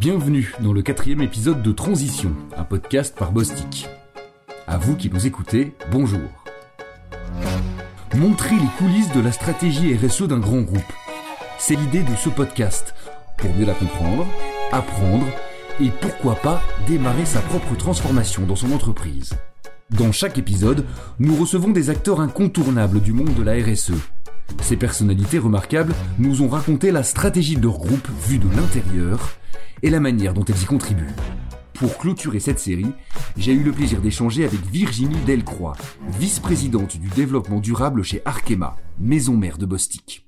Bienvenue dans le quatrième épisode de Transition, un podcast par Bostik. À vous qui nous écoutez, bonjour. Montrer les coulisses de la stratégie RSE d'un grand groupe. C'est l'idée de ce podcast, pour mieux la comprendre, apprendre et pourquoi pas démarrer sa propre transformation dans son entreprise. Dans chaque épisode, nous recevons des acteurs incontournables du monde de la RSE. Ces personnalités remarquables nous ont raconté la stratégie de leur groupe vue de l'intérieur et la manière dont elles y contribuent. Pour clôturer cette série, j'ai eu le plaisir d'échanger avec Virginie Delcroix, vice-présidente du développement durable chez Arkema, maison mère de Bostik.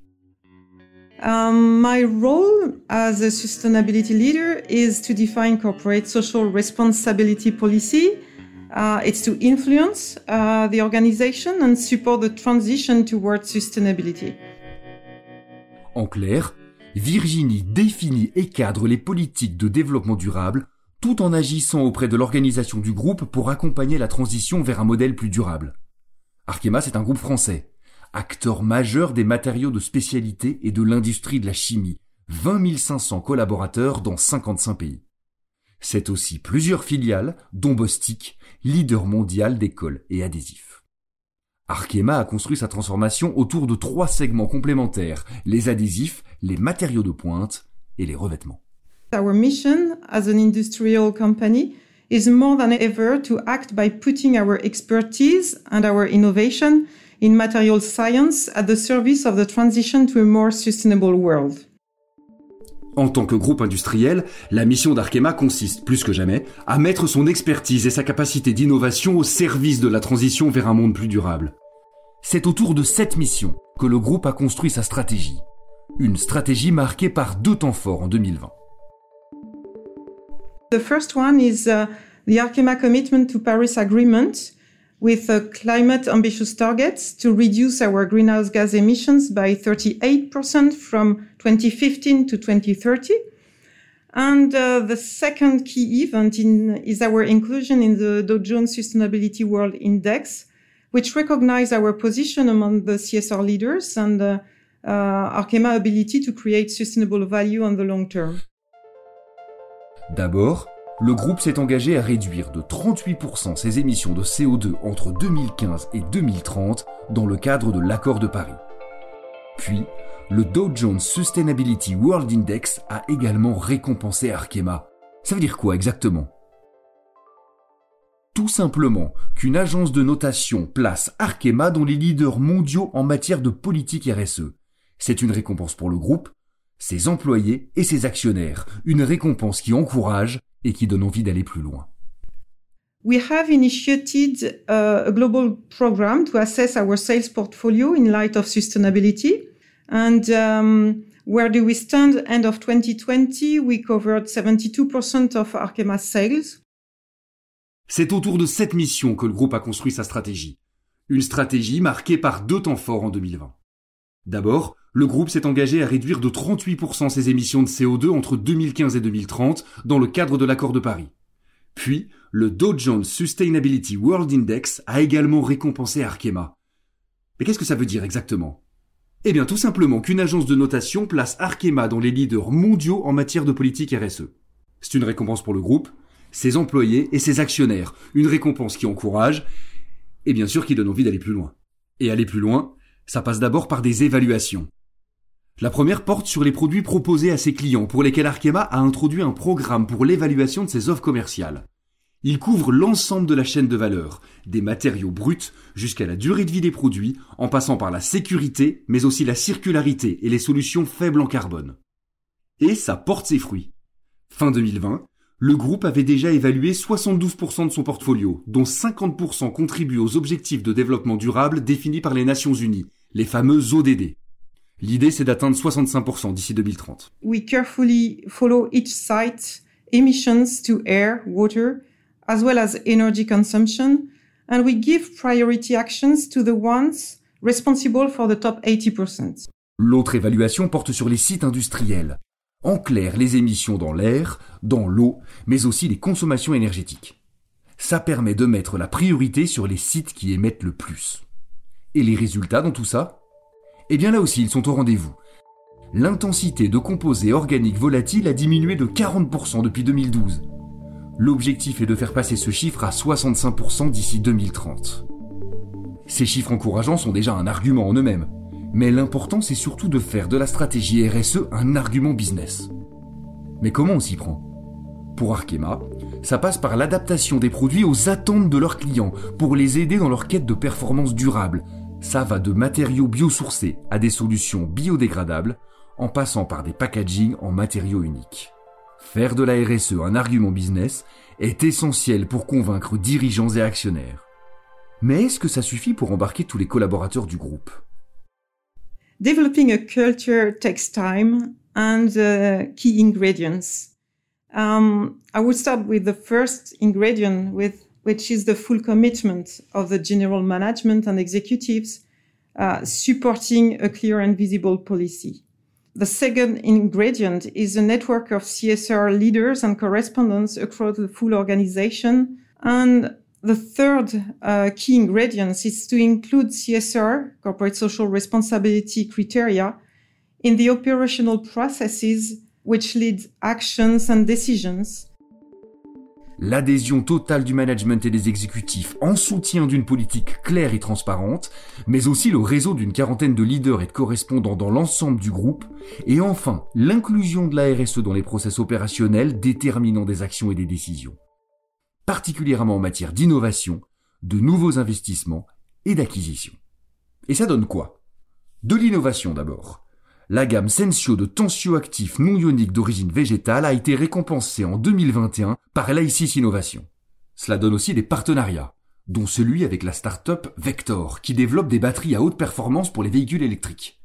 Um, my role as a sustainability leader is to define corporate social responsibility policy. Uh, it's to influence uh, the organization and support the transition towards sustainability. En clair, Virginie définit et cadre les politiques de développement durable tout en agissant auprès de l'organisation du groupe pour accompagner la transition vers un modèle plus durable. Arkema, c'est un groupe français, acteur majeur des matériaux de spécialité et de l'industrie de la chimie, 20 500 collaborateurs dans 55 pays. C'est aussi plusieurs filiales, dont Bostik, leader mondial d'écoles et adhésifs. Arkema a construit sa transformation autour de trois segments complémentaires, les adhésifs, les matériaux de pointe et les revêtements. Our mission as an industrial company is more than ever to act by putting our expertise and our innovation in material science at the service of the transition to a more sustainable world. En tant que groupe industriel, la mission d'Arkema consiste, plus que jamais, à mettre son expertise et sa capacité d'innovation au service de la transition vers un monde plus durable. C'est autour de cette mission que le groupe a construit sa stratégie. Une stratégie marquée par deux temps forts en 2020. The first one is uh, the Arkema commitment to Paris Agreement with uh, climate ambitious targets to reduce our greenhouse gas emissions by 38% from 2015 to 2030. And uh, the second key event is our inclusion in the Dow Jones Sustainability World Index, which recognize our position among the CSR leaders and uh, uh, ability to create sustainable value on the long term. D'abord, le groupe s'est engagé à réduire de 38% ses émissions de CO2 entre 2015 et 2030 dans le cadre de l'accord de Paris. Puis, le Dow Jones Sustainability World Index a également récompensé Arkema. Ça veut dire quoi exactement? Tout simplement qu'une agence de notation place Arkema dans les leaders mondiaux en matière de politique RSE. C'est une récompense pour le groupe, ses employés et ses actionnaires, une récompense qui encourage et qui donne envie d'aller plus loin. We have initiated uh, a global program to assess our sales portfolio in light of sustainability. And um, where do we stand? End of 2020, we covered 72% of Arkema sales. C'est autour de cette mission que le groupe a construit sa stratégie. Une stratégie marquée par deux temps forts en 2020. D'abord, le groupe s'est engagé à réduire de 38% ses émissions de CO2 entre 2015 et 2030 dans le cadre de l'accord de Paris. Puis, le Dow Jones Sustainability World Index a également récompensé Arkema. Mais qu'est-ce que ça veut dire exactement? Eh bien tout simplement qu'une agence de notation place Arkema dans les leaders mondiaux en matière de politique RSE. C'est une récompense pour le groupe, ses employés et ses actionnaires, une récompense qui encourage et bien sûr qui donne envie d'aller plus loin. Et aller plus loin, ça passe d'abord par des évaluations. La première porte sur les produits proposés à ses clients pour lesquels Arkema a introduit un programme pour l'évaluation de ses offres commerciales. Il couvre l'ensemble de la chaîne de valeur, des matériaux bruts jusqu'à la durée de vie des produits, en passant par la sécurité, mais aussi la circularité et les solutions faibles en carbone. Et ça porte ses fruits. Fin 2020, le groupe avait déjà évalué 72% de son portfolio, dont 50% contribuent aux objectifs de développement durable définis par les Nations Unies, les fameux ODD. L'idée, c'est d'atteindre 65% d'ici 2030. We carefully follow each site emissions to air, water, as well as energy consumption, and we give priority actions to the ones responsible for the top 80%. L'autre évaluation porte sur les sites industriels. En clair, les émissions dans l'air, dans l'eau, mais aussi les consommations énergétiques. Ça permet de mettre la priorité sur les sites qui émettent le plus. Et les résultats dans tout ça? Eh bien là aussi, ils sont au rendez-vous. l'intensité de composés organiques volatiles a diminué de 40% depuis 2012. L'objectif est de faire passer ce chiffre à 65% d'ici 2030. Ces chiffres encourageants sont déjà un argument en eux-mêmes, mais l'important c'est surtout de faire de la stratégie RSE un argument business. Mais comment on s'y prend? Pour Arkema, ça passe par l'adaptation des produits aux attentes de leurs clients pour les aider dans leur quête de performance durable. Ça va de matériaux biosourcés à des solutions biodégradables en passant par des packagings en matériaux uniques. Faire de la RSE un argument business est essentiel pour convaincre dirigeants et actionnaires. Mais est-ce que ça suffit pour embarquer tous les collaborateurs du groupe? Developing a culture takes time and uh, key ingredients. Um, I would start with the first ingredient, with, which is the full commitment of the general management and executives uh, supporting a clear and visible policy. The second ingredient is a network of CSR leaders and correspondents across the full organization. And the third uh, key ingredient is to include CSR, corporate social responsibility criteria, in the operational processes which lead actions and decisions. L'adhésion totale du management et des exécutifs en soutien d'une politique claire et transparente, mais aussi le réseau d'une quarantaine de leaders et de correspondants dans l'ensemble du groupe, et enfin l'inclusion de la RSE dans les process opérationnels déterminant des actions et des décisions, particulièrement en matière d'innovation, de nouveaux investissements et d'acquisition. Et ça donne quoi? De l'innovation d'abord la gamme Sensio de tensioactifs non ioniques d'origine végétale a été récompensée en 2021 par l'ICIS Innovation. Cela donne aussi des partenariats, dont celui avec la start-up Vector, qui développe des batteries à haute performance pour les véhicules électriques.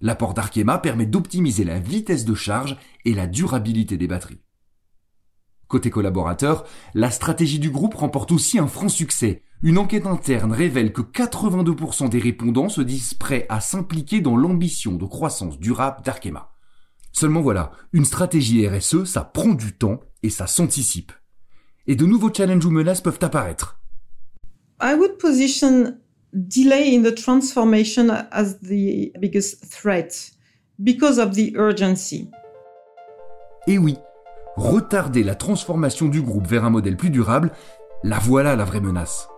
L'apport d'Arkema permet d'optimiser la vitesse de charge et la durabilité des batteries. Côté collaborateur, la stratégie du groupe remporte aussi un franc succès, une enquête interne révèle que 82% des répondants se disent prêts à s'impliquer dans l'ambition de croissance durable d'Arkema. Seulement voilà, une stratégie RSE, ça prend du temps et ça s'anticipe. Et de nouveaux challenges ou menaces peuvent apparaître. I would position delay in the transformation as the biggest threat because of the urgency. Et oui, retarder la transformation du groupe vers un modèle plus durable, la voilà la vraie menace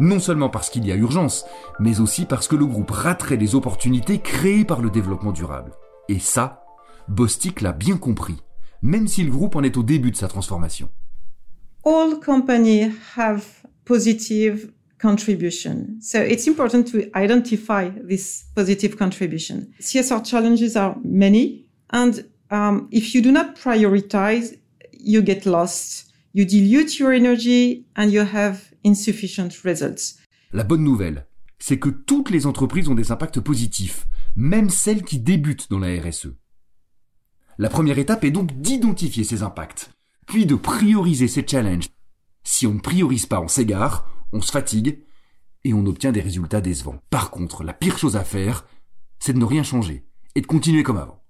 non seulement parce qu'il y a urgence, mais aussi parce que le groupe raterait les opportunités créées par le développement durable. Et ça, Bostik l'a bien compris, même si le groupe en est au début de sa transformation. All companies have positive contribution. So it's important to identify this positive contribution. CSR challenges are many, and um, if you do not prioritize, you get lost. You dilute your energy and you have insufficient results. La bonne nouvelle, c'est que toutes les entreprises ont des impacts positifs, même celles qui débutent dans la RSE. La première étape est donc d'identifier ces impacts, puis de prioriser ces challenges. Si on ne priorise pas, on s'égare, on se fatigue, et on obtient des résultats décevants. Par contre, la pire chose à faire, c'est de ne rien changer, et de continuer comme avant.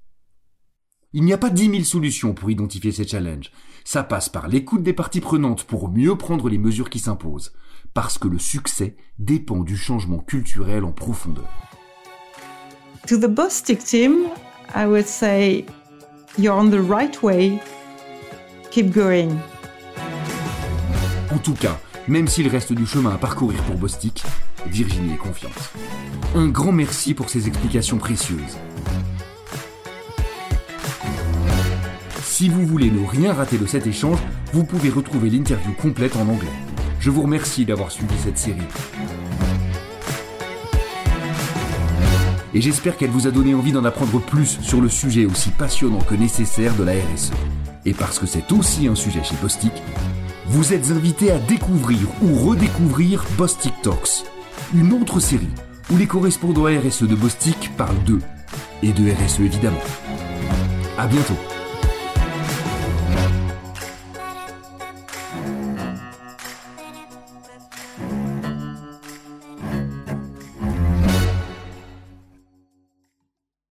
Il n'y a pas dix mille solutions pour identifier ces challenges. Ça passe par l'écoute des parties prenantes pour mieux prendre les mesures qui s'imposent. Parce que le succès dépend du changement culturel en profondeur. To the Bostik team, I would say you're on the right way. Keep going. En tout cas, même s'il reste du chemin à parcourir pour Bostik, Virginie est confiante. Un grand merci pour ces explications précieuses. Si vous voulez ne rien rater de cet échange, vous pouvez retrouver l'interview complète en anglais. Je vous remercie d'avoir suivi cette série. Et j'espère qu'elle vous a donné envie d'en apprendre plus sur le sujet aussi passionnant que nécessaire de la RSE. Et parce que c'est aussi un sujet chez Bostik, vous êtes invité à découvrir ou redécouvrir Bostik Talks, une autre série où les correspondants RSE de Bostik parlent d'eux et de RSE évidemment. À bientôt.